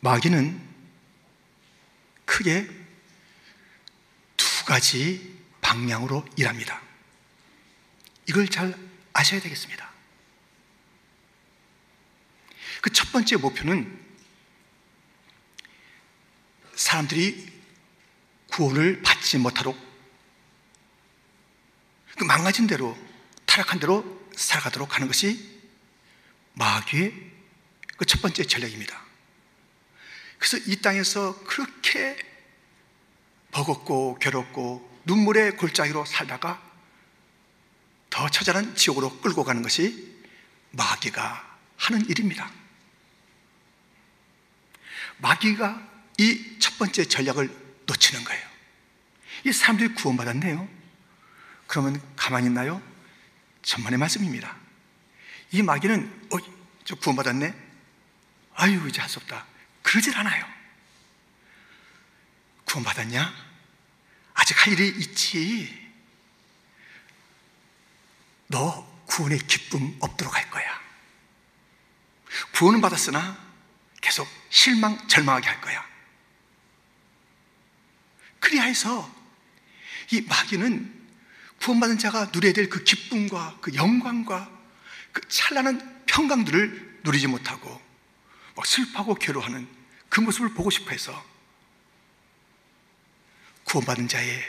마귀는 크게 두 가지 방향으로 일합니다. 이걸 잘 아셔야 되겠습니다. 그 첫 번째 목표는 사람들이 구원을 받지 못하도록 그 망가진 대로 타락한 대로 살아가도록 하는 것이 마귀의 그 첫 번째 전략입니다. 그래서 이 땅에서 그렇게 버겁고 괴롭고 눈물의 골짜기로 살다가 더 처절한 지옥으로 끌고 가는 것이 마귀가 하는 일입니다. 마귀가 이 첫 번째 전략을 놓치는 거예요. 이 사람들이 구원받았네요. 그러면 가만히 있나요? 천만의 말씀입니다. 이 마귀는, 어, 저 구원받았네? 아유, 이제 할 수 없다. 그러질 않아요. 구원받았냐? 아직 할 일이 있지. 너 구원의 기쁨 없도록 할 거야. 구원은 받았으나 계속 실망, 절망하게 할 거야. 그리하여서 이 마귀는 구원받은 자가 누려야 될 그 기쁨과 그 영광과 그 찬란한 평강들을 누리지 못하고 막 슬퍼하고 괴로워하는 그 모습을 보고 싶어 해서 구원받은 자의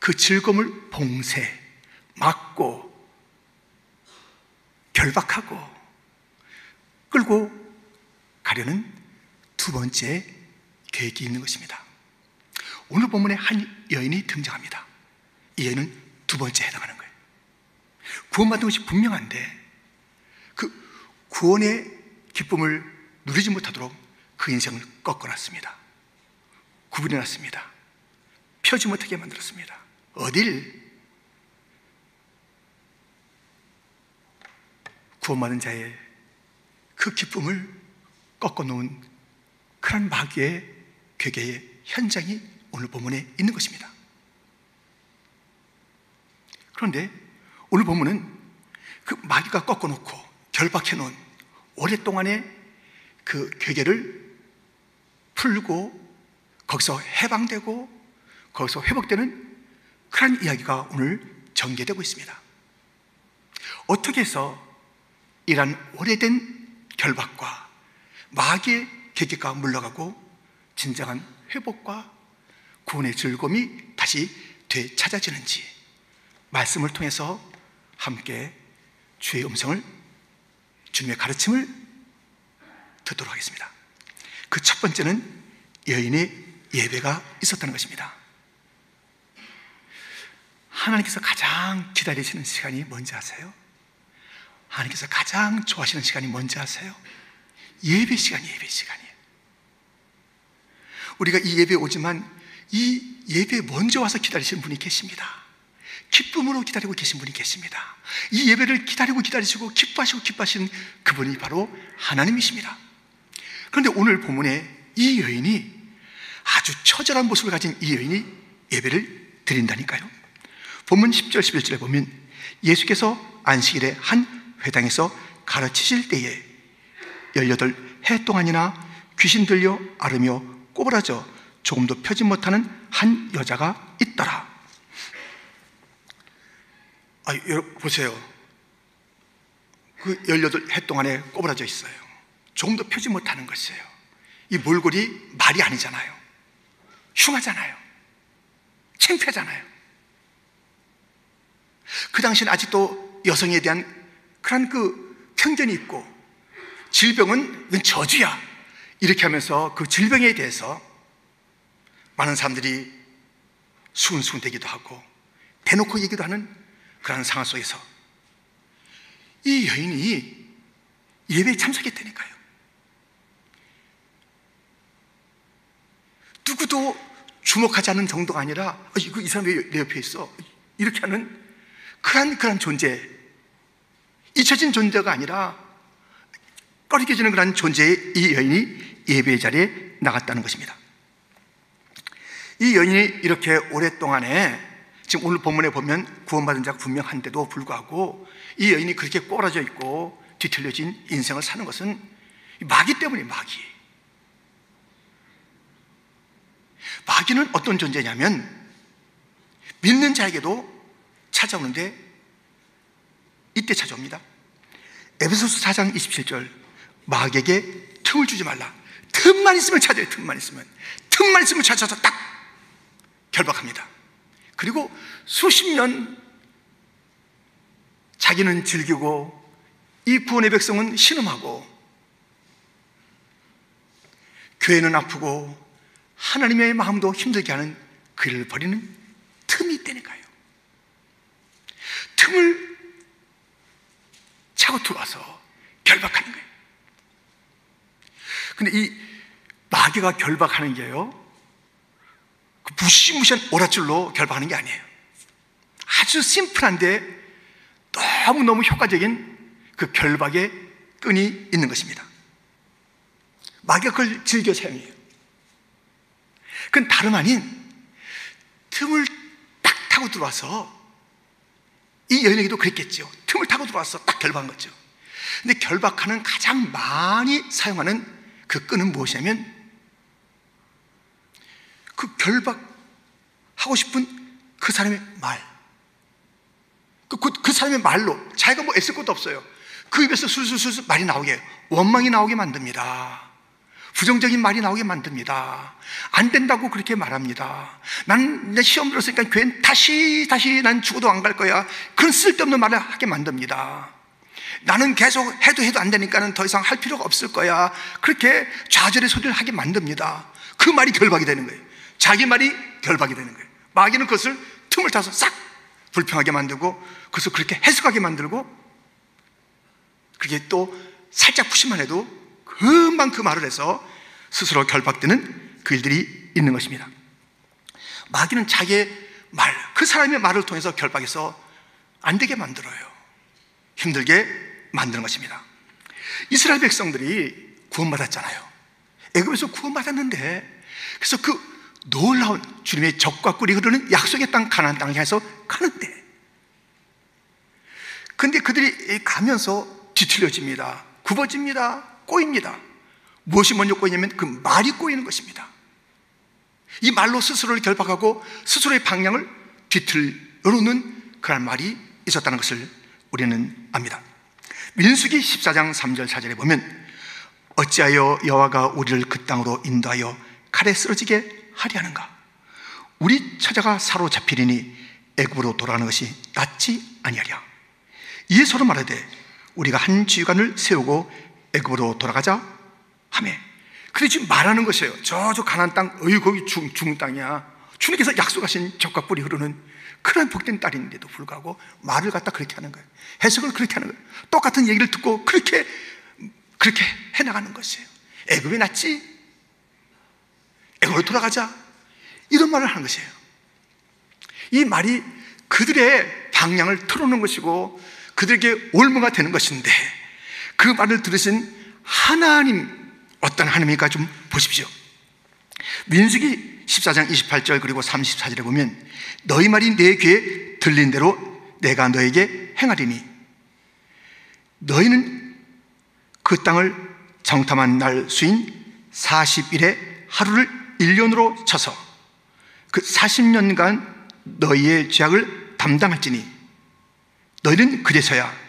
그 즐거움을 봉쇄, 막고, 결박하고, 끌고 가려는 두 번째 계획이 있는 것입니다. 오늘 본문에 한 여인이 등장합니다. 이 여인은 두 번째 해당하는 거예요. 구원받은 것이 분명한데 그 구원의 기쁨을 누리지 못하도록 그 인생을 꺾어놨습니다. 구분해놨습니다. 펴지 못하게 만들었습니다. 어딜 구원받은 자의 그 기쁨을 꺾어놓은 그런 마귀의 괴계의 현장이 오늘 본문에 있는 것입니다. 그런데 오늘 본문은 그 마귀가 꺾어놓고 결박해놓은 오랫동안의 그 괴계를 풀고 거기서 해방되고 거기서 회복되는 그런 이야기가 오늘 전개되고 있습니다. 어떻게 해서 이런 오래된 결박과 마귀의 계기가 물러가고 진정한 회복과 구원의 즐거움이 다시 되찾아지는지 말씀을 통해서 함께 주의 음성을 주님의 가르침을 듣도록 하겠습니다. 그 첫 번째는 여인의 예배가 있었다는 것입니다. 하나님께서 가장 기다리시는 시간이 뭔지 아세요? 하나님께서 가장 좋아하시는 시간이 뭔지 아세요? 예배 시간이 예배 시간이에요. 우리가 이 예배에 오지만 이 예배에 먼저 와서 기다리시는 분이 계십니다. 기쁨으로 기다리고 계신 분이 계십니다. 이 예배를 기다리고 기다리시고 기뻐하시고 기뻐하시는 그분이 바로 하나님이십니다. 그런데 오늘 본문에 이 여인이 아주 처절한 모습을 가진 이 여인이 예배를 드린다니까요. 본문 10절 11절에 보면 예수께서 안식일에 한 회당에서 가르치실 때에 18해 동안이나 귀신 들려 앓으며 꼬부라져 조금도 펴지 못하는 한 여자가 있더라. 아, 여러분 보세요. 그 18해 동안에 꼬부라져 있어요. 조금도 펴지 못하는 것이에요. 이 몰골이 말이 아니잖아요. 흉하잖아요. 창피하잖아요. 그 당시는 아직도 여성에 대한 그런 그 편견이 있고 질병은 저주야. 이렇게 하면서 그 질병에 대해서 많은 사람들이 수근수근 되기도 하고 대놓고 얘기도 하는 그런 상황 속에서 이 여인이 예배에 참석했다니까요. 누구도 주목하지 않는 정도가 아니라 아, 이거 이 사람이 내 옆에 있어 이렇게 하는 그런 그런 존재 잊혀진 존재가 아니라 꺼리껴지는 그런 존재의 이 여인이 예배 자리에 나갔다는 것입니다. 이 여인이 이렇게 오랫동안에 지금 오늘 본문에 보면 구원받은 자가 분명한데도 불구하고 이 여인이 그렇게 꼬라져 있고 뒤틀려진 인생을 사는 것은 마귀 때문에 마귀. 마귀는 어떤 존재냐면 믿는 자에게도 찾아오는데 이때 찾아옵니다. 에베소서 4장 27절 마귀에게 틈을 주지 말라. 틈만 있으면 찾아요. 틈만 있으면. 틈만 있으면 찾아서 딱 결박합니다. 그리고 수십 년 자기는 즐기고 이 구원의 백성은 신음하고 교회는 아프고 하나님의 마음도 힘들게 하는 그를 버리는 틈이 있다니까요. 틈을 차고 들어와서 결박하는 거예요. 근데 이 마귀가 결박하는 게요, 그 무시무시한 오라줄로 결박하는 게 아니에요. 아주 심플한데 너무너무 효과적인 그 결박의 끈이 있는 것입니다. 마귀가 그걸 즐겨 사용해요. 그건 다름 아닌 틈을 딱 타고 들어와서 이 여인에게도 그랬겠죠. 틈을 타고 들어와서 딱 결박한 거죠. 근데 결박하는 가장 많이 사용하는 그 끈은 무엇이냐면 그 결박하고 싶은 그 사람의 말. 그, 그, 그 사람의 말로 자기가 뭐 애쓸 것도 없어요. 그 입에서 술술술 말이 나오게 원망이 나오게 만듭니다. 부정적인 말이 나오게 만듭니다. 안 된다고 그렇게 말합니다. 난 시험 들었으니까 교회 다시 다시 난 죽어도 안 갈 거야. 그런 쓸데없는 말을 하게 만듭니다. 나는 계속 해도 해도 안 되니까는 더 이상 할 필요가 없을 거야. 그렇게 좌절의 소리를 하게 만듭니다. 그 말이 결박이 되는 거예요. 자기 말이 결박이 되는 거예요. 마귀는 그것을 틈을 타서 싹 불평하게 만들고 그것을 그렇게 해석하게 만들고 그게 또 살짝 푸시만 해도 금방 그 말을 해서 스스로 결박되는 그 일들이 있는 것입니다. 마귀는 자기의 말, 그 사람의 말을 통해서 결박해서 안 되게 만들어요. 힘들게 만드는 것입니다. 이스라엘 백성들이 구원받았잖아요. 애굽에서 구원받았는데 그래서 그 놀라운 주님의 적과 꿀이 흐르는 약속의 땅 가나안 땅을 향해서 가는데 근데 그들이 가면서 뒤틀려집니다. 굽어집니다. 꼬입니다. 무엇이 먼저 꼬이냐면 그 말이 꼬이는 것입니다. 이 말로 스스로를 결박하고 스스로의 방향을 뒤틀어놓는 그런 말이 있었다는 것을 우리는 압니다. 민수기 14장 3절 4절에 보면 어찌하여 여호와가 우리를 그 땅으로 인도하여 칼에 쓰러지게 하리 하는가? 우리 처자가 사로잡히리니 애굽으로 돌아가는 것이 낫지 아니하랴. 이에 서로 말하되 우리가 한 지휘관을 세우고 애굽으로 돌아가자 하매. 그래 지금 말하는 것이에요. 저저 가난 땅, 어이 거기 중, 중 땅이야. 주님께서 약속하신 적과 뿔이 흐르는 그런 복된 딸인데도 불구하고 말을 갖다 그렇게 하는 거예요. 해석을 그렇게 하는 거예요. 똑같은 얘기를 듣고 그렇게 그렇게 해 나가는 것이에요. 애굽이 낫지? 애굽으로 돌아가자. 이런 말을 하는 것이에요. 이 말이 그들의 방향을 틀어놓는 것이고 그들에게 올무가 되는 것인데 그 말을 들으신 하나님 어떤 하나님일까 좀 보십시오. 민수기 14장 28절 그리고 34절에 보면 너희 말이 내 귀에 들린 대로 내가 너에게 행하리니 너희는 그 땅을 정탐한 날 수인 40일에 하루를 1년으로 쳐서 그 40년간 너희의 죄악을 담당할지니 너희는 그래서야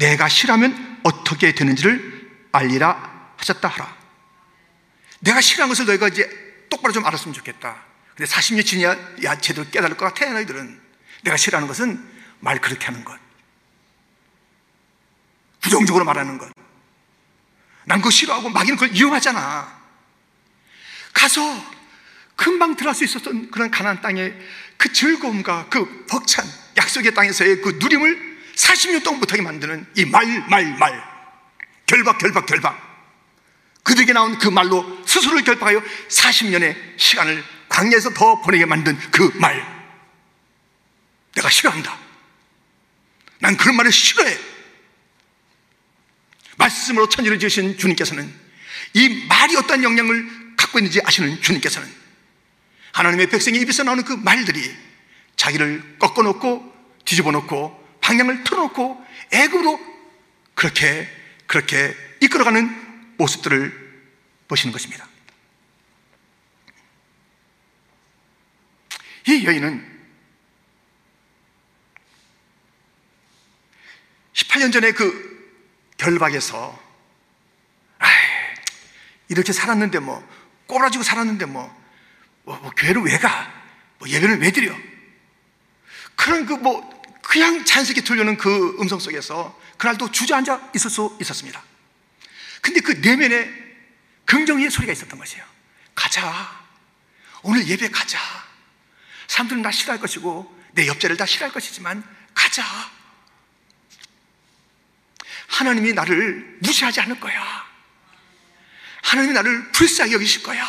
내가 싫으면 어떻게 되는지를 알리라 하셨다 하라. 내가 싫어한 것을 너희가 이제 똑바로 좀 알았으면 좋겠다. 근데 40년 지나야 야, 제대로 깨달을 것 같아, 너희들은. 내가 싫어하는 것은 말 그렇게 하는 것. 부정적으로 말하는 것. 난 그거 싫어하고 마귀는 그걸 이용하잖아. 가서 금방 들어갈 수 있었던 그런 가난 땅의 그 즐거움과 그 벅찬 약속의 땅에서의 그 누림을 40년 동안 못하게 만드는 이 말, 말, 말. 결박, 결박, 결박. 그들에게 나온 그 말로 스스로를 결박하여 40년의 시간을 광야에서 더 보내게 만든 그 말. 내가 싫어한다. 난 그런 말을 싫어해. 말씀으로 천지를 지으신 주님께서는 이 말이 어떤 영향을 갖고 있는지 아시는 주님께서는 하나님의 백성의 입에서 나오는 그 말들이 자기를 꺾어놓고 뒤집어놓고 방향을 틀어놓고 애굽으로 그렇게 그렇게 이끌어가는 모습들을 보시는 것입니다. 이 여인은 18년 전에 그 결박에서 이렇게 살았는데 뭐 꼬라지고 살았는데 뭐, 뭐, 뭐 교회를 왜 가? 뭐 예배를 왜 드려? 그런 그 뭐 그냥 자연스럽게 들려오는 그 음성 속에서 그날도 주저앉아 있을 수 있었습니다. 근데 그 내면에 긍정의 소리가 있었던 것이에요. 가자. 오늘 예배 가자. 사람들은 나 싫어할 것이고 내 옆자리를 다 싫어할 것이지만 가자. 하나님이 나를 무시하지 않을 거야. 하나님이 나를 불쌍히 여기실 거야.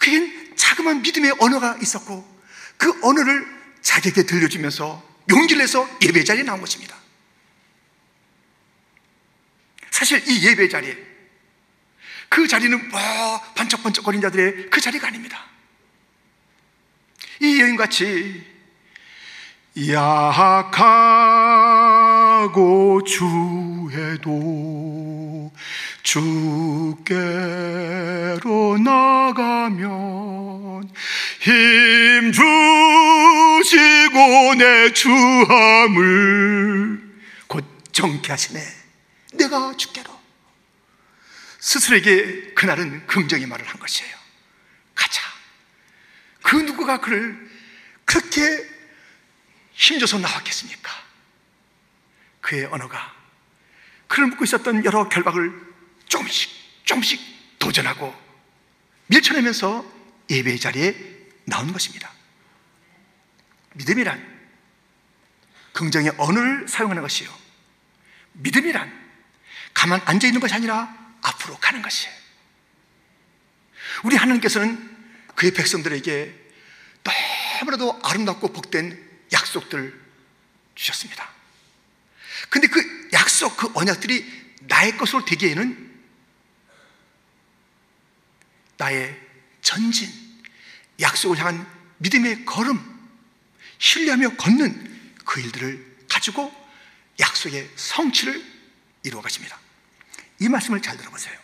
그게 자그마한 믿음의 언어가 있었고 그 언어를 자기에게 들려주면서 용기를 내서 예배 자리에 나온 것입니다. 사실 이 예배 자리에 그 자리는 뭐 반짝반짝거린 자들의 그 자리가 아닙니다. 이 여인같이 약하고 주해도 주께로 나가면 힘 주시고 내 주함을 곧 정케 하시네. 내가 주께로. 스스로에게 그날은 긍정의 말을 한 것이에요. 가자. 그 누구가 그를 그렇게 힘줘서 나왔겠습니까? 그의 언어가 그를 묻고 있었던 여러 결박을 조금씩 조금씩 도전하고 밀쳐내면서 예배의 자리에 나온 것입니다. 믿음이란 긍정의 언어를 사용하는 것이요. 믿음이란 가만 앉아 있는 것이 아니라 앞으로 가는 것이에요. 우리 하나님께서는 그의 백성들에게 너무나도 아름답고 복된 약속들 주셨습니다. 근데 그 약속, 그 언약들이 나의 것으로 되기에는 나의 전진, 약속을 향한 믿음의 걸음, 신뢰하며 걷는 그 일들을 가지고 약속의 성취를 이루어 가십니다. 이 말씀을 잘 들어보세요.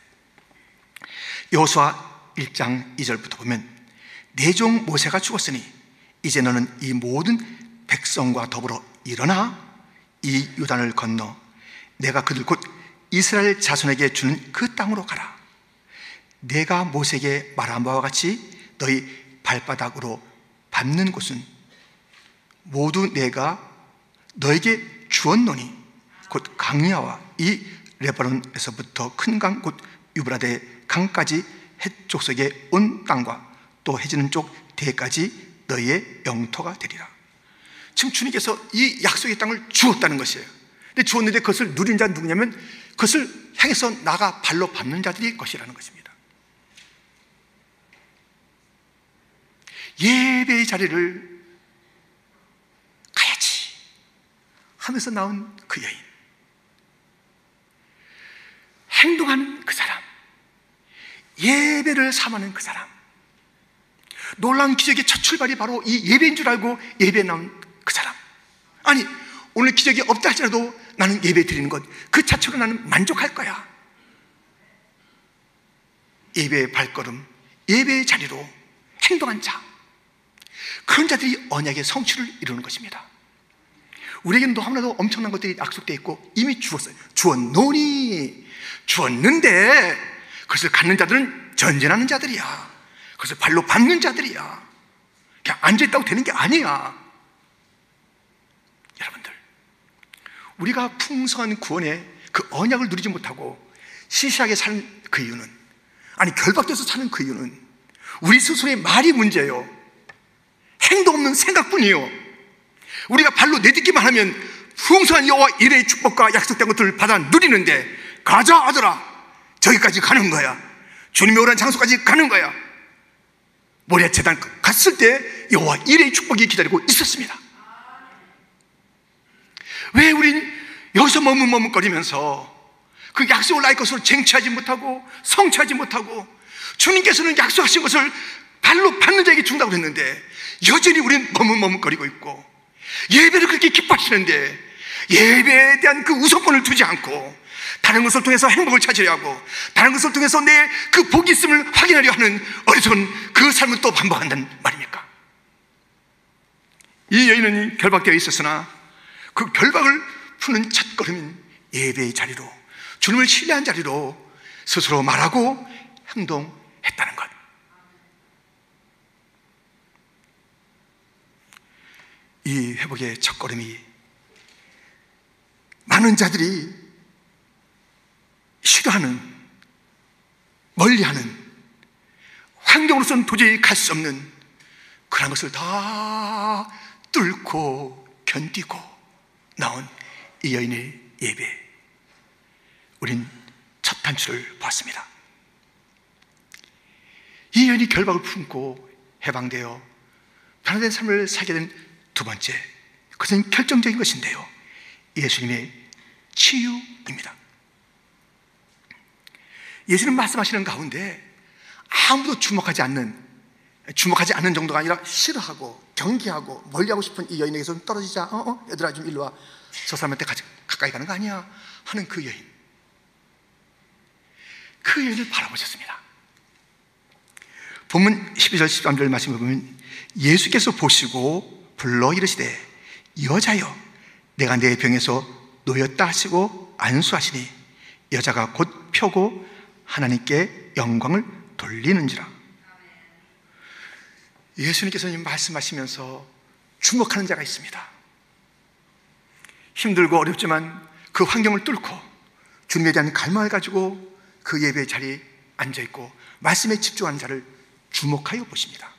여호수아 1장 2절부터 보면 내종 모세가 죽었으니 이제 너는 이 모든 백성과 더불어 일어나 이 요단을 건너 내가 그들 곧 이스라엘 자손에게 주는 그 땅으로 가라. 내가 모세에게 말한 바와 같이 너희 발바닥으로 밟는 곳은 모두 내가 너에게 주었노니 곧 강야와 이 레바논에서부터 큰 강 곧 유브라데 강까지 해쪽 속에 온 땅과 또 해지는 쪽 대까지 너희의 영토가 되리라. 지금 주님께서 이 약속의 땅을 주었다는 것이에요. 근데 주었는데 그것을 누린 자는 누구냐면 그것을 향해서 나가 발로 밟는 자들이 것이라는 것입니다. 예배의 자리를 가야지 하면서 나온 그 여인. 행동하는 그 사람. 예배를 삼하는 그 사람. 놀라운 기적의 첫 출발이 바로 이 예배인 줄 알고 예배에 나온 그 사람. 아니, 오늘 기적이 없다 할지라도 나는 예배 드리는 것, 그 자체로 나는 만족할 거야. 예배의 발걸음, 예배의 자리로 행동한 자. 그런 자들이 언약의 성취를 이루는 것입니다. 우리에게는 너무나도 엄청난 것들이 약속되어 있고 이미 주었어요. 주었노니, 주었는데 그것을 갖는 자들은 전진하는 자들이야. 그래서 발로 밟는 자들이야. 그냥 앉아있다고 되는 게 아니야. 여러분들, 우리가 풍성한 구원의 그 언약을 누리지 못하고 시시하게 사는 그 이유는, 아니, 결박돼서 사는 그 이유는 우리 스스로의 말이 문제예요. 행동 없는 생각뿐이요. 우리가 발로 내딛기만 하면 풍성한 여호와 일의 축복과 약속된 것들을 받아 누리는데 가자 아들아 저기까지 가는 거야. 주님이 오란 장소까지 가는 거야. 모리아 재단 갔을 때 여호와 일의 축복이 기다리고 있었습니다. 왜 우린 여기서 머뭇머뭇거리면서 그 약속을 나의 것으로 쟁취하지 못하고 성취하지 못하고 주님께서는 약속하신 것을 발로 받는 자에게 준다고 했는데 여전히 우리는 머뭇머뭇거리고 있고 예배를 그렇게 기뻐하시는데 예배에 대한 그 우선권을 두지 않고 다른 것을 통해서 행복을 찾으려 하고 다른 것을 통해서 내 그 복이 있음을 확인하려 하는 어리석은 그 삶을 또 반복한다는 말입니까? 이 여인은 결박되어 있었으나 그 결박을 푸는 첫걸음인 예배의 자리로 주님을 신뢰한 자리로 스스로 말하고 행동했다는 것. 이 회복의 첫걸음이 많은 자들이 싫어하는, 멀리하는 환경으로서는 도저히 갈 수 없는 그런 것을 다 뚫고 견디고 나온 이 여인의 예배. 우린 첫 단추를 봤습니다. 이 여인이 결박을 품고 해방되어 변화된 삶을 살게 된 두 번째, 그것은 결정적인 것인데요. 예수님의 치유입니다. 예수님 말씀하시는 가운데 아무도 주목하지 않는, 주목하지 않는 정도가 아니라 싫어하고 경계하고 멀리하고 싶은 이 여인에게서 좀 떨어지자. 어, 어, 얘들아 좀 일로 와. 저 사람한테 가까이 가는 거 아니야. 하는 그 여인. 그 여인을 바라보셨습니다. 본문 12절 13절 말씀을 보면 예수께서 보시고 불러 이르시되 여자여 내가 내 병에서 놓였다 하시고 안수하시니 여자가 곧 펴고 하나님께 영광을 돌리는지라 예수님께서는 말씀하시면서 주목하는 자가 있습니다 힘들고 어렵지만 그 환경을 뚫고 주님에 대한 갈망을 가지고 그 예배 자리에 앉아있고 말씀에 집중하는 자를 주목하여 보십니다.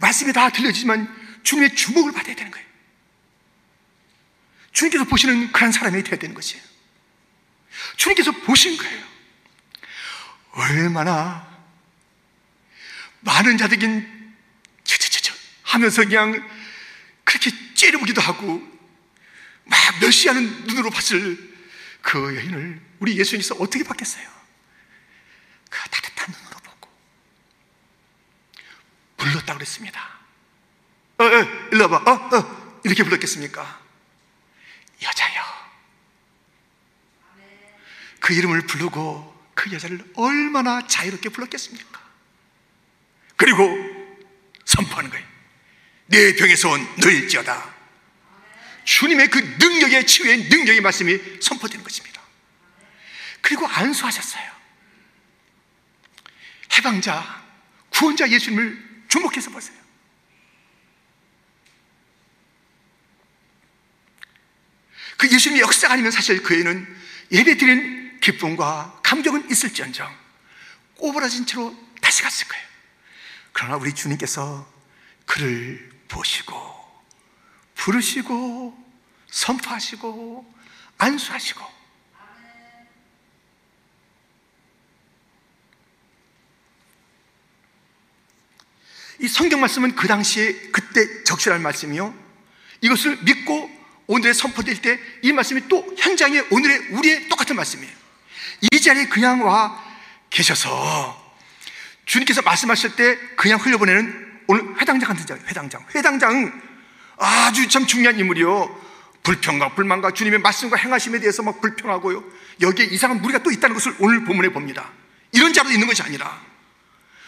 말씀이 다 들려지지만 주님의 주목을 받아야 되는 거예요. 주님께서 보시는 그런 사람이 되어야 되는 것이에요. 주님께서 보신 거예요. 얼마나 많은 자들긴 저저저저 하면서 그냥 그렇게 째려보기도 하고 막 멸시하는 눈으로 봤을 그 여인을 우리 예수님께서 어떻게 받겠어요? 그 따뜻한 눈으로 불렀다 그랬습니다. 어, 어, 일로 와봐. 어, 어, 이렇게 불렀겠습니까? 여자여. 그 이름을 부르고 그 여자를 얼마나 자유롭게 불렀겠습니까? 그리고 선포하는 거예요. 내 병에서 온 너일지어다. 주님의 그 능력의 치유의 능력의 말씀이 선포되는 것입니다. 그리고 안수하셨어요. 해방자, 구원자 예수님을 주목해서 보세요. 그 예수님의 역사가 아니면 사실 그 애는 예배 드린 기쁨과 감격은 있을지언정 꼬부라진 채로 다시 갔을 거예요. 그러나 우리 주님께서 그를 보시고 부르시고 선포하시고 안수하시고 이 성경 말씀은 그 당시에 그때 적실한 말씀이요. 이것을 믿고 오늘에 선포될 때 이 말씀이 또 현장에 오늘의 우리의 똑같은 말씀이에요. 이 자리에 그냥 와 계셔서 주님께서 말씀하실 때 그냥 흘려보내는 오늘 회당장 같은 자 회당장. 회당장 아주 참 중요한 인물이요. 불평과 불만과 주님의 말씀과 행하심에 대해서 막 불평하고요. 여기에 이상한 무리가 또 있다는 것을 오늘 본문에 봅니다. 이런 자로 있는 것이 아니라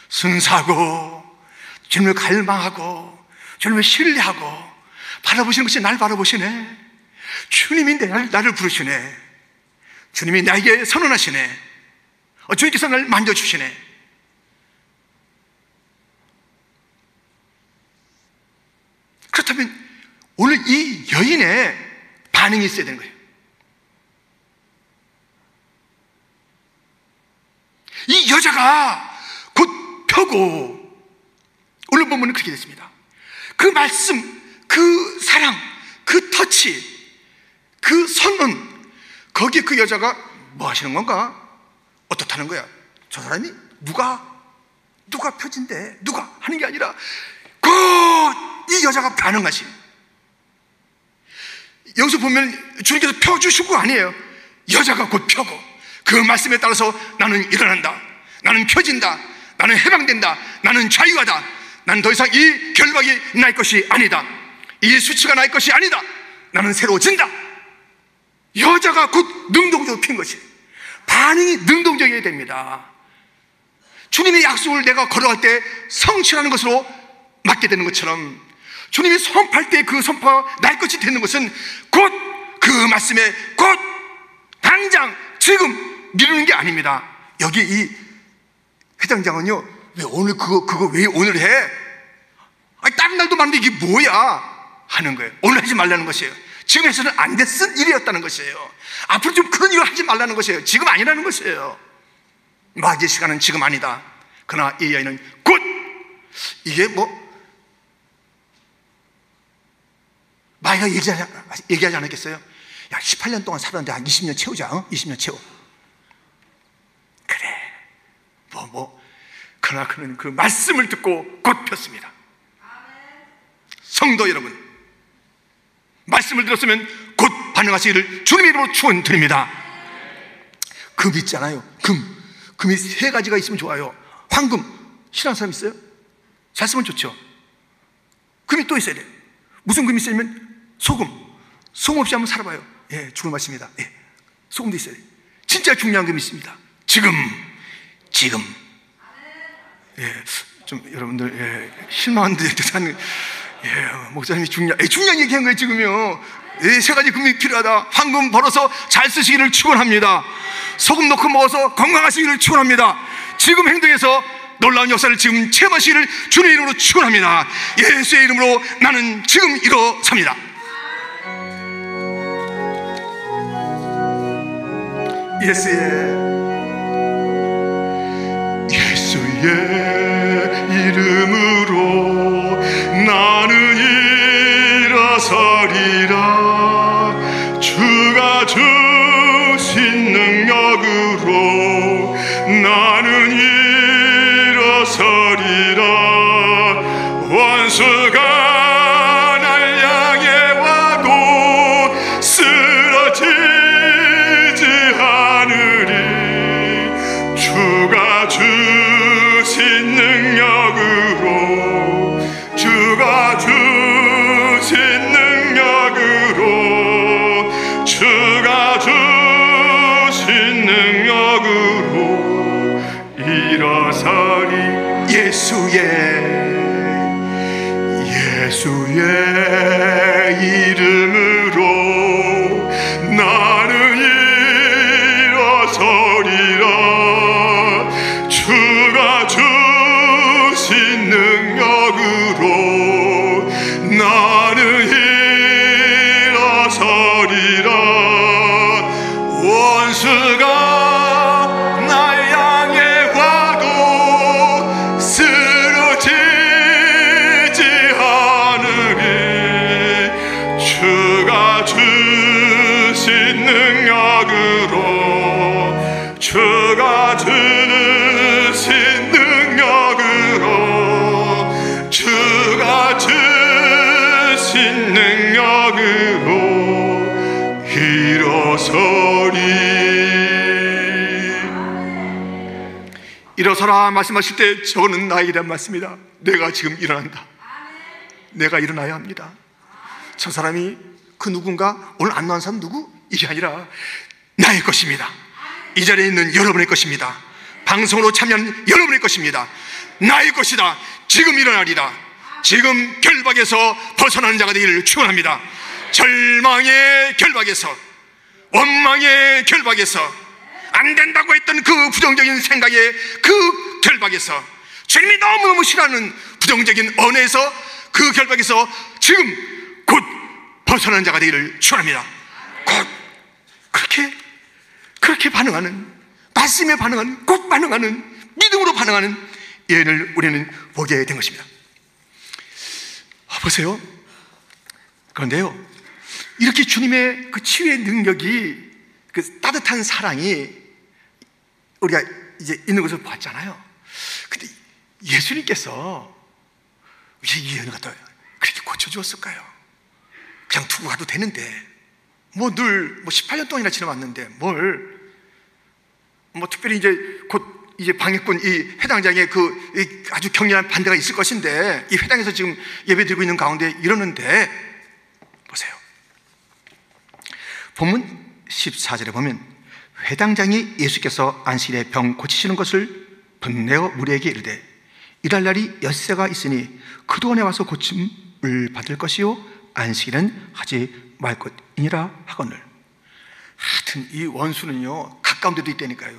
순사하고 주님을 갈망하고 주님을 신뢰하고 바라보시는 것이 날 바라보시네. 주님이 나를, 나를 부르시네. 주님이 나에게 선언하시네. 어, 주님께서 나를 만져주시네. 그렇다면 오늘 이 여인의 반응이 있어야 되는 거예요. 이 여자가 곧 펴고 오늘 본문은 그렇게 됐습니다. 그 말씀, 그 사랑, 그 터치, 그 선언, 거기에 그 여자가 뭐 하시는 건가? 어떻다는 거야? 저 사람이 누가, 누가 펴진대? 누가? 하는 게 아니라 곧 이 여자가 반응하시. 여기서 보면 주님께서 펴주시고 아니에요. 여자가 곧 펴고 그 말씀에 따라서 나는 일어난다. 나는 펴진다. 나는 해방된다. 나는 자유하다. 나는 더 이상 이 결박이 날 것이 아니다. 이 수치가 날 것이 아니다. 나는 새로워진다. 여자가 곧 능동적으로 핀 것이 반응이 능동적이어야 됩니다. 주님의 약속을 내가 걸어갈 때 성취하는 것으로 맞게 되는 것처럼 주님이 선포할 때 그 선포가 날 것이 되는 것은 곧 그 말씀에 곧 당장 지금 미루는 게 아닙니다. 여기 이 회장장은요, 왜 오늘 그거, 그거 왜 오늘 해? 아니, 다른 날도 많은데 이게 뭐야? 하는 거예요. 오늘 하지 말라는 것이에요. 지금 해서는 안 됐은 일이었다는 것이에요. 앞으로 좀 그런 일을 하지 말라는 것이에요. 지금 아니라는 것이에요. 맞이 시간은 지금 아니다. 그러나 이 여인은 곧 이게 뭐 마이가 얘기하지, 얘기하지 않았겠어요? 야, 18년 동안 살았는데 한 20년 채우자. 어? 20년 채워. 그래. 뭐, 뭐. 그러나 그는 그 말씀을 듣고 곧 폈습니다. 성도 여러분. 말씀을 들었으면 곧 반응하시기를 주님의 이름으로 축원드립니다. 금 있잖아요. 금. 금이 세 가지가 있으면 좋아요. 황금. 싫어하는 사람 있어요? 잘 쓰면 좋죠. 금이 또 있어야 돼. 무슨 금이 있으면 소금. 소금 없이 한번 살아봐요. 예, 죽을 맛입니다. 예, 소금도 있어야 돼. 진짜 중요한 금이 있습니다. 지금, 지금. 예, 좀 여러분들 예, 실망한 듯한 예, 목사님이 중요한 예, 중요한 얘기한 거예요 지금요. 예, 세 가지 금이 필요하다. 황금 벌어서 잘 쓰시기를 축원합니다. 소금 넣고 먹어서 건강하시기를 축원합니다. 지금 행동에서 놀라운 역사를 지금 체험하시기를 주의 이름으로 축원합니다. 예수의 이름으로 나는 지금 일어섭니다. 예수의 주가 주신 능력으로 나 일어서라 말씀하실 때 저는 나이란 말씀이다. 내가 지금 일어난다. 내가 일어나야 합니다. 저 사람이 그 누군가 오늘 안 나온 사람 누구? 이게 아니라 나의 것입니다. 이 자리에 있는 여러분의 것입니다. 방송으로 참여하는 여러분의 것입니다. 나의 것이다. 지금 일어나리다. 지금 결박에서 벗어나는 자가 되기를 축원합니다. 절망의 결박에서 원망의 결박에서 안 된다고 했던 그 부정적인 생각에 그 결박에서 주님이 너무너무 싫어하는 부정적인 언어에서 그 결박에서 지금 곧 벗어난 자가 되기를 축원합니다. 곧 그렇게 그렇게 반응하는 말씀에 반응하는 곧 반응하는 믿음으로 반응하는 예언을 우리는 보게 된 것입니다. 아, 보세요. 그런데요, 이렇게 주님의 그 치유의 능력이 그 따뜻한 사랑이 우리가 이제 있는 것을 봤잖아요. 근데 예수님께서 이 예언을 갖다 그렇게 고쳐주었을까요? 그냥 두고 가도 되는데, 뭐 늘, 뭐 18년 동안이나 지나왔는데, 뭘, 뭐 특별히 이제 곧 이제 방해꾼 이 회당장의 그 아주 격렬한 반대가 있을 것인데, 이 회당에서 지금 예배 드리고 있는 가운데 이러는데, 보세요. 본문 14절에 보면 회당장이 예수께서 안식일에 병 고치시는 것을 분내어 무리에게 이르되 일할 날이 엿새가 있으니 그동안에 와서 고침 을 받을 것이요 안식일은 하지 말 것이니라 하거늘 하여튼 이 원수는요 가까운 데도 있다니까요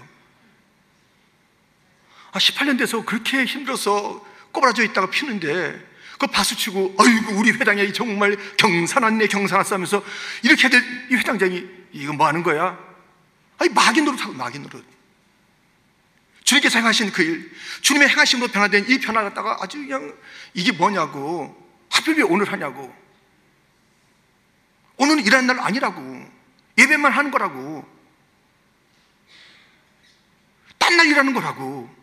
아, 18년 돼서 그렇게 힘들어서 꼬부라져 있다가 피는데 그 박수치고 아이고 우리 회당이 정말 경사났네 경사났어 하면서 이렇게 될이 회당장이 이거 뭐 하는 거야? 아니 마귀 노릇하고 마귀 노릇 주님께서 행하신 그 일, 주님의 행하심으로 변화된 이 변화 갖다가 아주 그냥 이게 뭐냐고 하필 왜 오늘 하냐고. 오늘은 일하는 날 아니라고. 예배만 하는 거라고. 딴 날 일하는 거라고.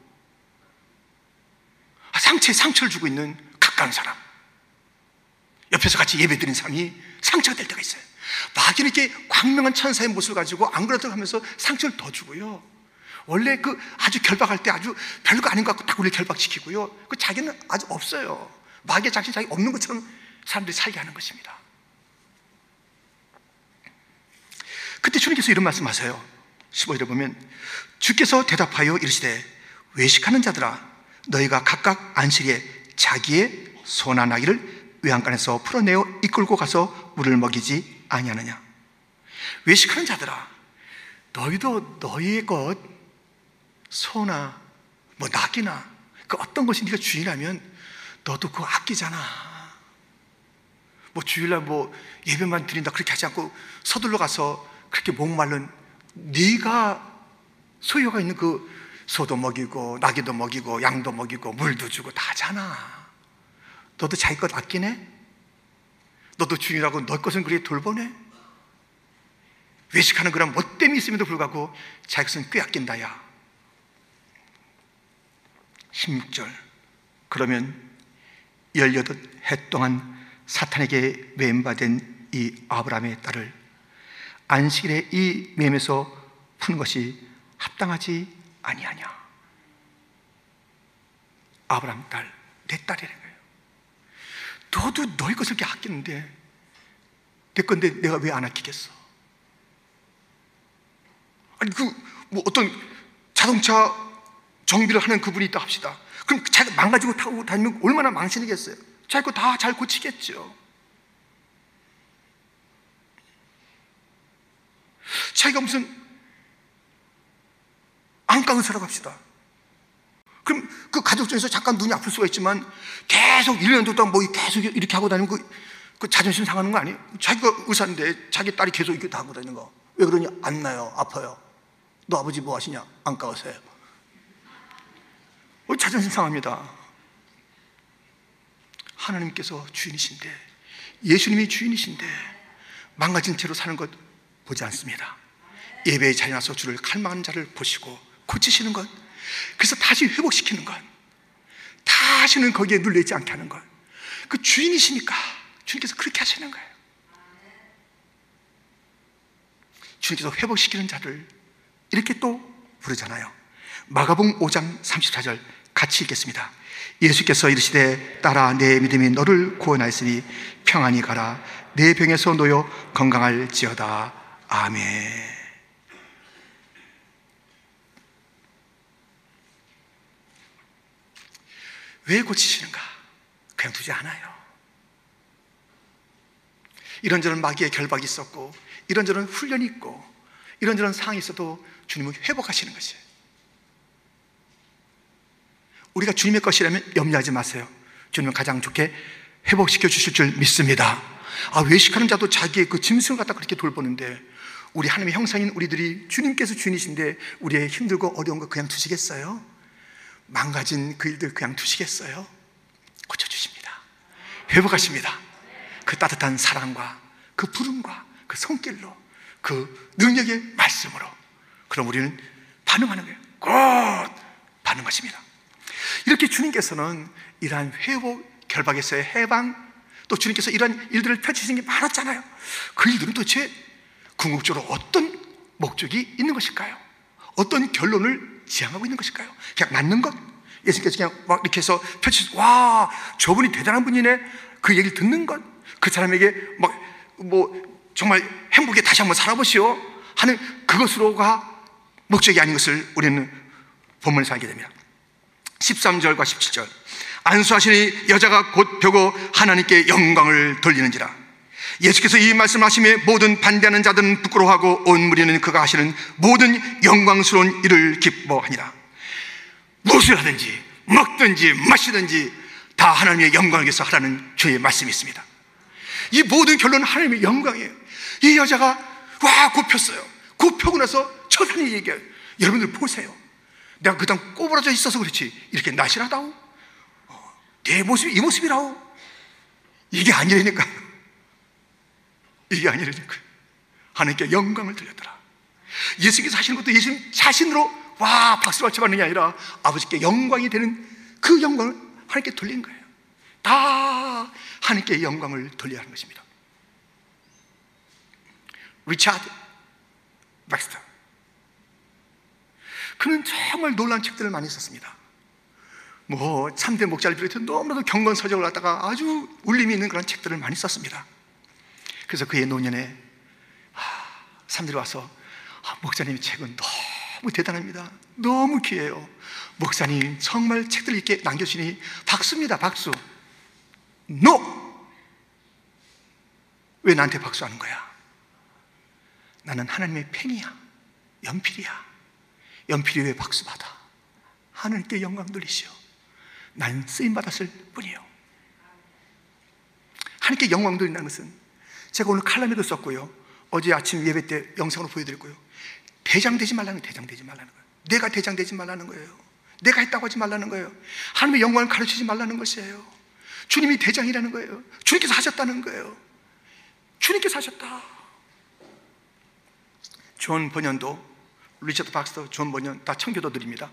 아, 상처에 상처를 주고 있는 가까운 사람. 옆에서 같이 예배 드린 사람이 상처가 될 때가 있어요 마귀는 이렇게 광명한 천사의 모습을 가지고 안 그러다 하면서 상처를 더 주고요. 원래 그 아주 결박할 때 아주 별거 아닌 것 같고 딱 우리 결박시키고요. 그 자기는 아주 없어요. 마귀의 자신 자기 없는 것처럼 사람들이 살게 하는 것입니다. 그때 주님께서 이런 말씀 하세요. 15절에 보면 주께서 대답하여 이르시되 외식하는 자들아 너희가 각각 안식에 자기의 소나 나귀를 외양간에서 풀어내어 이끌고 가서 물을 먹이지 아니하느냐 외식하는 자들아 너희도 너희의 것 소나 뭐 낙이나 그 어떤 것이 네가 주인하면 너도 그거 아끼잖아. 뭐 주일날 뭐 예배만 드린다 그렇게 하지 않고 서둘러 가서 그렇게 목말른 네가 소유가 있는 그 소도 먹이고 나귀도 먹이고 양도 먹이고 물도 주고 다 하잖아. 너도 자기 것 아끼네? 너도 주인이라고 너 것은 그렇게 돌보네? 외식하는 그런 못됨이 있음에도 불구하고 자기 것은 꽤 아낀다 야. 16절. 그러면 18해 동안 사탄에게 왼바된 이 아브라함의 딸을 안식일에 이 맴에서 푸는 것이 합당하지 아니하냐? 아브라함 딸, 내 거예요 너도 너희 것을 이렇게 아끼는데 내 건데 내가 왜 안 아끼겠어? 아니 그 뭐 어떤 자동차 정비를 하는 그분이 있다 합시다 그럼 자기가 망가지고 타고 다니면 얼마나 망신이겠어요 자기 거 다 잘 고치겠죠 자기가 무슨 안깡을 살아갑시다. 그럼 그 가족 중에서 잠깐 눈이 아플 수가 있지만 계속 1년 동안 뭐 계속 이렇게 하고 다니면 그, 그 자존심 상하는 거 아니에요? 자기가 의사인데 자기 딸이 계속 이렇게 하고 다니는 거. 왜 그러냐? 안 나요. 아파요. 너 아버지 뭐 하시냐? 안 까우세요. 어, 자존심 상합니다. 하나님께서 주인이신데 예수님이 주인이신데 망가진 채로 사는 것 보지 않습니다. 예배에 자리 나서 주를 칼망하는 자를 보시고 고치시는 것, 그래서 다시 회복시키는 것, 다시는 거기에 눌려있지 않게 하는 것. 그 주인이시니까 주님께서 그렇게 하시는 거예요. 주님께서 회복시키는 자를 이렇게 또 부르잖아요. 마가복 5장 34절 같이 읽겠습니다. 예수께서 이르시되 따라 내 믿음이 너를 구원하였으니 평안히 가라 내 병에서 놓여 건강할지어다 아멘. 왜 고치시는가? 그냥 두지 않아요. 이런저런 마귀의 결박이 있었고, 이런저런 훈련이 있고, 이런저런 상황이 있어도 주님은 회복하시는 것이에요. 우리가 주님의 것이라면 염려하지 마세요. 주님은 가장 좋게 회복시켜 주실 줄 믿습니다. 아, 외식하는 자도 자기의 그 짐승을 갖다 그렇게 돌보는데, 우리 하나님의 형상인 우리들이 주님께서 주인이신데, 우리의 힘들고 어려운 거 그냥 두시겠어요? 망가진 그 일들 그냥 두시겠어요? 고쳐주십니다. 회복하십니다. 그 따뜻한 사랑과 그 부름과 그 손길로 그 능력의 말씀으로 그럼 우리는 반응하는 거예요. 곧 반응하십니다. 이렇게 주님께서는 이러한 회복, 결박에서의 해방, 또 주님께서 이러한 일들을 펼치신 게 많았잖아요. 그 일들은 도대체 궁극적으로 어떤 목적이 있는 것일까요? 어떤 결론을 지향하고 있는 것일까요? 그냥 맞는 것? 예수님께서 그냥 막 이렇게 해서 펼치, 와, 저분이 대단한 분이네. 그 얘기를 듣는 것. 그 사람에게 막, 뭐, 정말 행복에 다시 한번 살아보시오. 하는 그것으로가 목적이 아닌 것을 우리는 본문에서 알게 됩니다. 13절과 17절. 안수하시니 여자가 곧 펴고 하나님께 영광을 돌리는지라 예수께서 이 말씀하심에 모든 반대하는 자들은 부끄러워하고 온 무리는 그가 하시는 모든 영광스러운 일을 기뻐하니라. 무엇을 하든지 먹든지 마시든지 다 하나님의 영광을 위해서 하라는 주의 말씀이 있습니다. 이 모든 결론은 하나님의 영광이에요. 이 여자가 와 굽혔어요. 굽혀고 나서 천사이 얘기해요. 여러분들 보세요. 내가 그당 꼬부라져 있어서 그렇지 이렇게 날씬하다고 어, 내 모습이 이 모습이라고 이게 아니라니까 이게 아니라니까 하나님께 영광을 돌렸더라. 예수께서 하시는 것도 예수님 자신으로 와 박수를 쳐받는 게 아니라 아버지께 영광이 되는 그 영광을 하나님께 돌린 거예요. 다 하나님께 영광을 돌려야 하는 것입니다. 리차드 박스터. 그는 정말 놀란 책들을 많이 썼습니다. 뭐 참된 목자를 비롯해 너무나도 경건서적을 갖다가 아주 울림이 있는 그런 책들을 많이 썼습니다 그래서 그의 노년에 사람들이 와서 아, 목사님의 책은 너무 대단합니다. 너무 귀해요. 목사님 정말 책들 읽게 남겨주시니 박수입니다 박수. NO! 왜 나한테 박수하는 거야? 나는 하나님의 팬이야. 연필이야. 연필이 왜 박수 받아? 하나님께 영광 돌리시오. 나는 쓰임 받았을 뿐이요 하나님께 영광 돌린다는 것은 제가 오늘 칼럼에도 썼고요. 어제 아침 예배 때 영상으로 보여드렸고요. 대장 되지 말라는 대장 되지 말라는 거예요. 내가 대장 되지 말라는 거예요. 내가 했다고 하지 말라는 거예요. 하나님의 영광을 가로채지 말라는 것이에요. 주님이 대장이라는 거예요. 주님께서 하셨다는 거예요. 주님께서 하셨다. 존 번연도 리처드 박스터, 존 번연 다 청교도들입니다.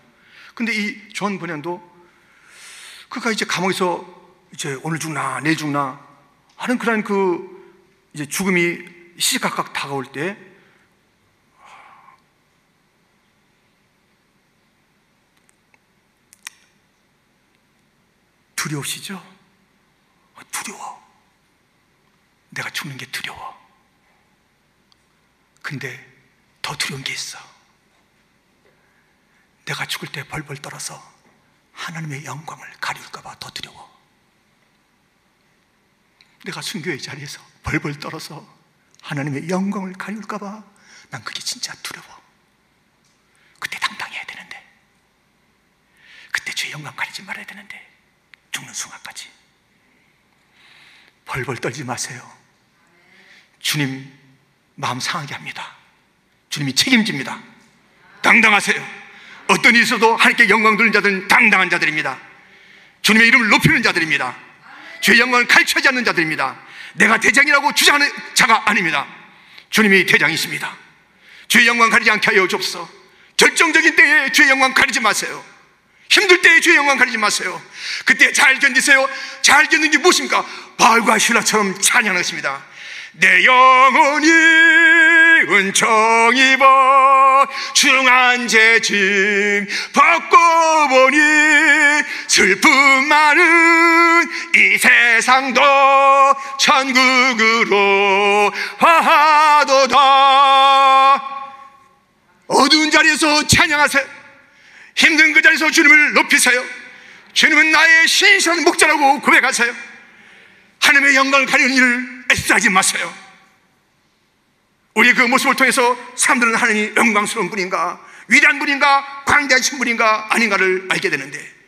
근데 이 존 번연도 그가 이제 감옥에서 이제 오늘 죽나 내일 죽나 하는 그런 그 이제 죽음이 시시각각 다가올 때 두려우시죠? 어, 두려워. 내가 죽는 게 두려워. 근데 더 두려운 게 있어. 내가 죽을 때 벌벌 떨어서 하나님의 영광을 가리울까봐 더 두려워. 내가 순교의 자리에서 벌벌 떨어서 하나님의 영광을 가리울까봐 난 그게 진짜 두려워. 그때 당당해야 되는데. 그때 주의 영광 가리지 말아야 되는데. 죽는 순간까지. 벌벌 떨지 마세요. 주님 마음 상하게 합니다. 주님이 책임집니다. 당당하세요. 어떤 있어도 하나님께 영광 돌리는 자들은 당당한 자들입니다. 주님의 이름을 높이는 자들입니다. 주의 영광을 가르치지 않는 자들입니다. 내가 대장이라고 주장하는 자가 아닙니다. 주님이 대장이십니다. 주의 영광 가리지 않게 하여 주옵소서. 결정적인 때에 주의 영광 가리지 마세요. 힘들 때에 주의 영광 가리지 마세요. 그때 잘 견디세요. 잘 견디는 게 무엇입니까? 바울과 신라처럼 찬양하는 것입니다. 내 영혼이 은총 입어 중한 죄짐 벗고 보니 슬픔 많은 이 세상도 천국으로 화하도다. 어두운 자리에서 찬양하세요. 힘든 그 자리에서 주님을 높이세요. 주님은 나의 신실한 목자라고 고백하세요. 하나님의 영광을 가리는 일을 애쓰지 마세요 우리 그 모습을 통해서 사람들은 하나님이 영광스러운 분인가 위대한 분인가 광대하신 분인가 아닌가를 알게 되는데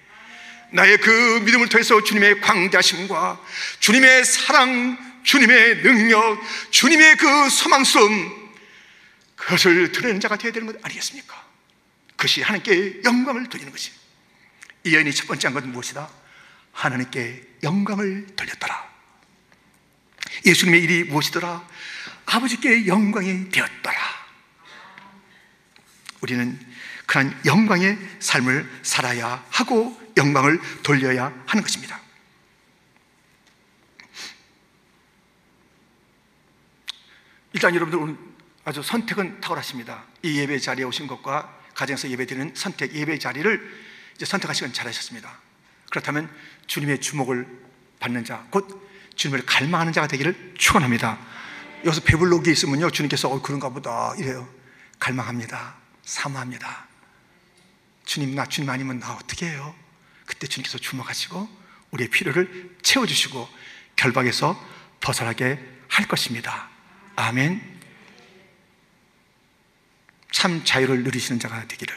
나의 그 믿음을 통해서 주님의 광대하심과 주님의 사랑 주님의 능력 주님의 그 소망스러움 그것을 드러내는 자가 되어야 되는 것 아니겠습니까? 그것이 하나님께 영광을 돌리는 것이 이 여인이 첫 번째 한 것은 무엇이다? 하나님께 영광을 돌렸더라 예수님의 일이 무엇이더라? 아버지께 영광이 되었더라. 우리는 그런 영광의 삶을 살아야 하고 영광을 돌려야 하는 것입니다. 일단 여러분들 오늘 아주 선택은 탁월하십니다. 이 예배 자리에 오신 것과 가정에서 예배 드리는 선택, 예배 자리를 이제 선택하시건 잘하셨습니다. 그렇다면 주님의 주목을 받는 자, 곧 주님을 갈망하는 자가 되기를 축원합니다. 여기서 배불러 게 있으면요 주님께서 어 그런가 보다 이래요 갈망합니다 사모합니다 주님 나 주님 아니면 나 어떻게 해요? 그때 주님께서 주목하시고 우리의 필요를 채워주시고 결박에서 벗어나게 할 것입니다. 아멘. 참 자유를 누리시는 자가 되기를,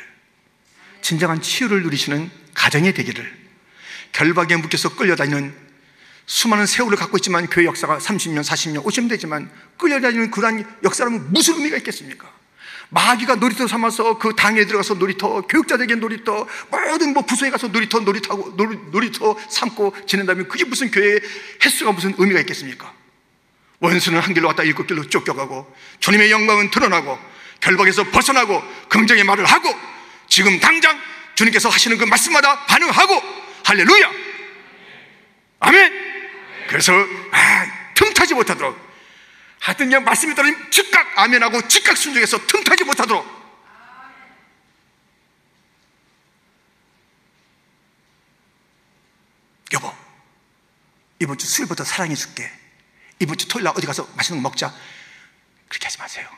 진정한 치유를 누리시는 가정이 되기를, 결박에 묶여서 끌려다니는 수많은 세월을 갖고 있지만 교회 역사가 30년, 40년, 50년 되지만 끌려다니는 그러한 역사라면 무슨 의미가 있겠습니까? 마귀가 놀이터 삼아서 그 당에 들어가서 놀이터, 교육자들에게 놀이터, 모든 뭐 부서에 가서 놀이터, 놀이터고, 놀이 터 삼고 지낸다면 그게 무슨 교회의 횟수가 무슨 의미가 있겠습니까? 원수는 한 길로 왔다 일곱 길로 쫓겨가고 주님의 영광은 드러나고 결박에서 벗어나고 긍정의 말을 하고 지금 당장 주님께서 하시는 그 말씀마다 반응하고 할렐루야! 아멘! 그래서 아, 틈타지 못하도록. 하여튼 그냥 말씀이 떨어지면 즉각 아멘하고 즉각 순종해서 틈타지 못하도록. 여보 이번 주 수요일부터 사랑해 줄게. 이번 주 토요일 날 어디 가서 맛있는 거 먹자. 그렇게 하지 마세요.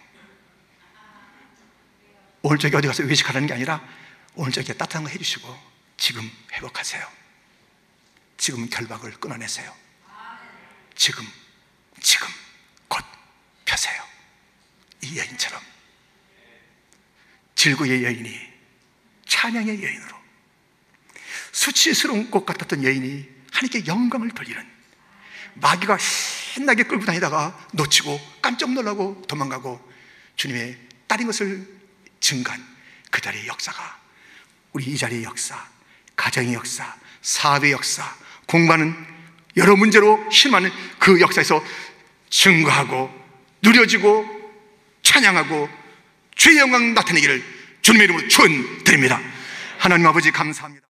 오늘 저녁에 어디 가서 외식하라는 게 아니라 오늘 저녁에 따뜻한 거 해주시고 지금 회복하세요. 지금 결박을 끊어내세요 지금 지금 곧 펴세요. 이 여인처럼. 질구의 여인이 찬양의 여인으로 수치스러운 꽃 같았던 여인이 하나님께 영광을 돌리는 마귀가 신나게 끌고 다니다가 놓치고 깜짝 놀라고 도망가고 주님의 딸인 것을 증간 그 자리의 역사가 우리 이 자리의 역사, 가정의 역사, 사업의 역사, 공부하는 여러 문제로 실망하는 그 역사에서 증거하고 누려지고 찬양하고 주의 영광 나타내기를 주님의 이름으로 축원드립니다. 하나님 아버지 감사합니다.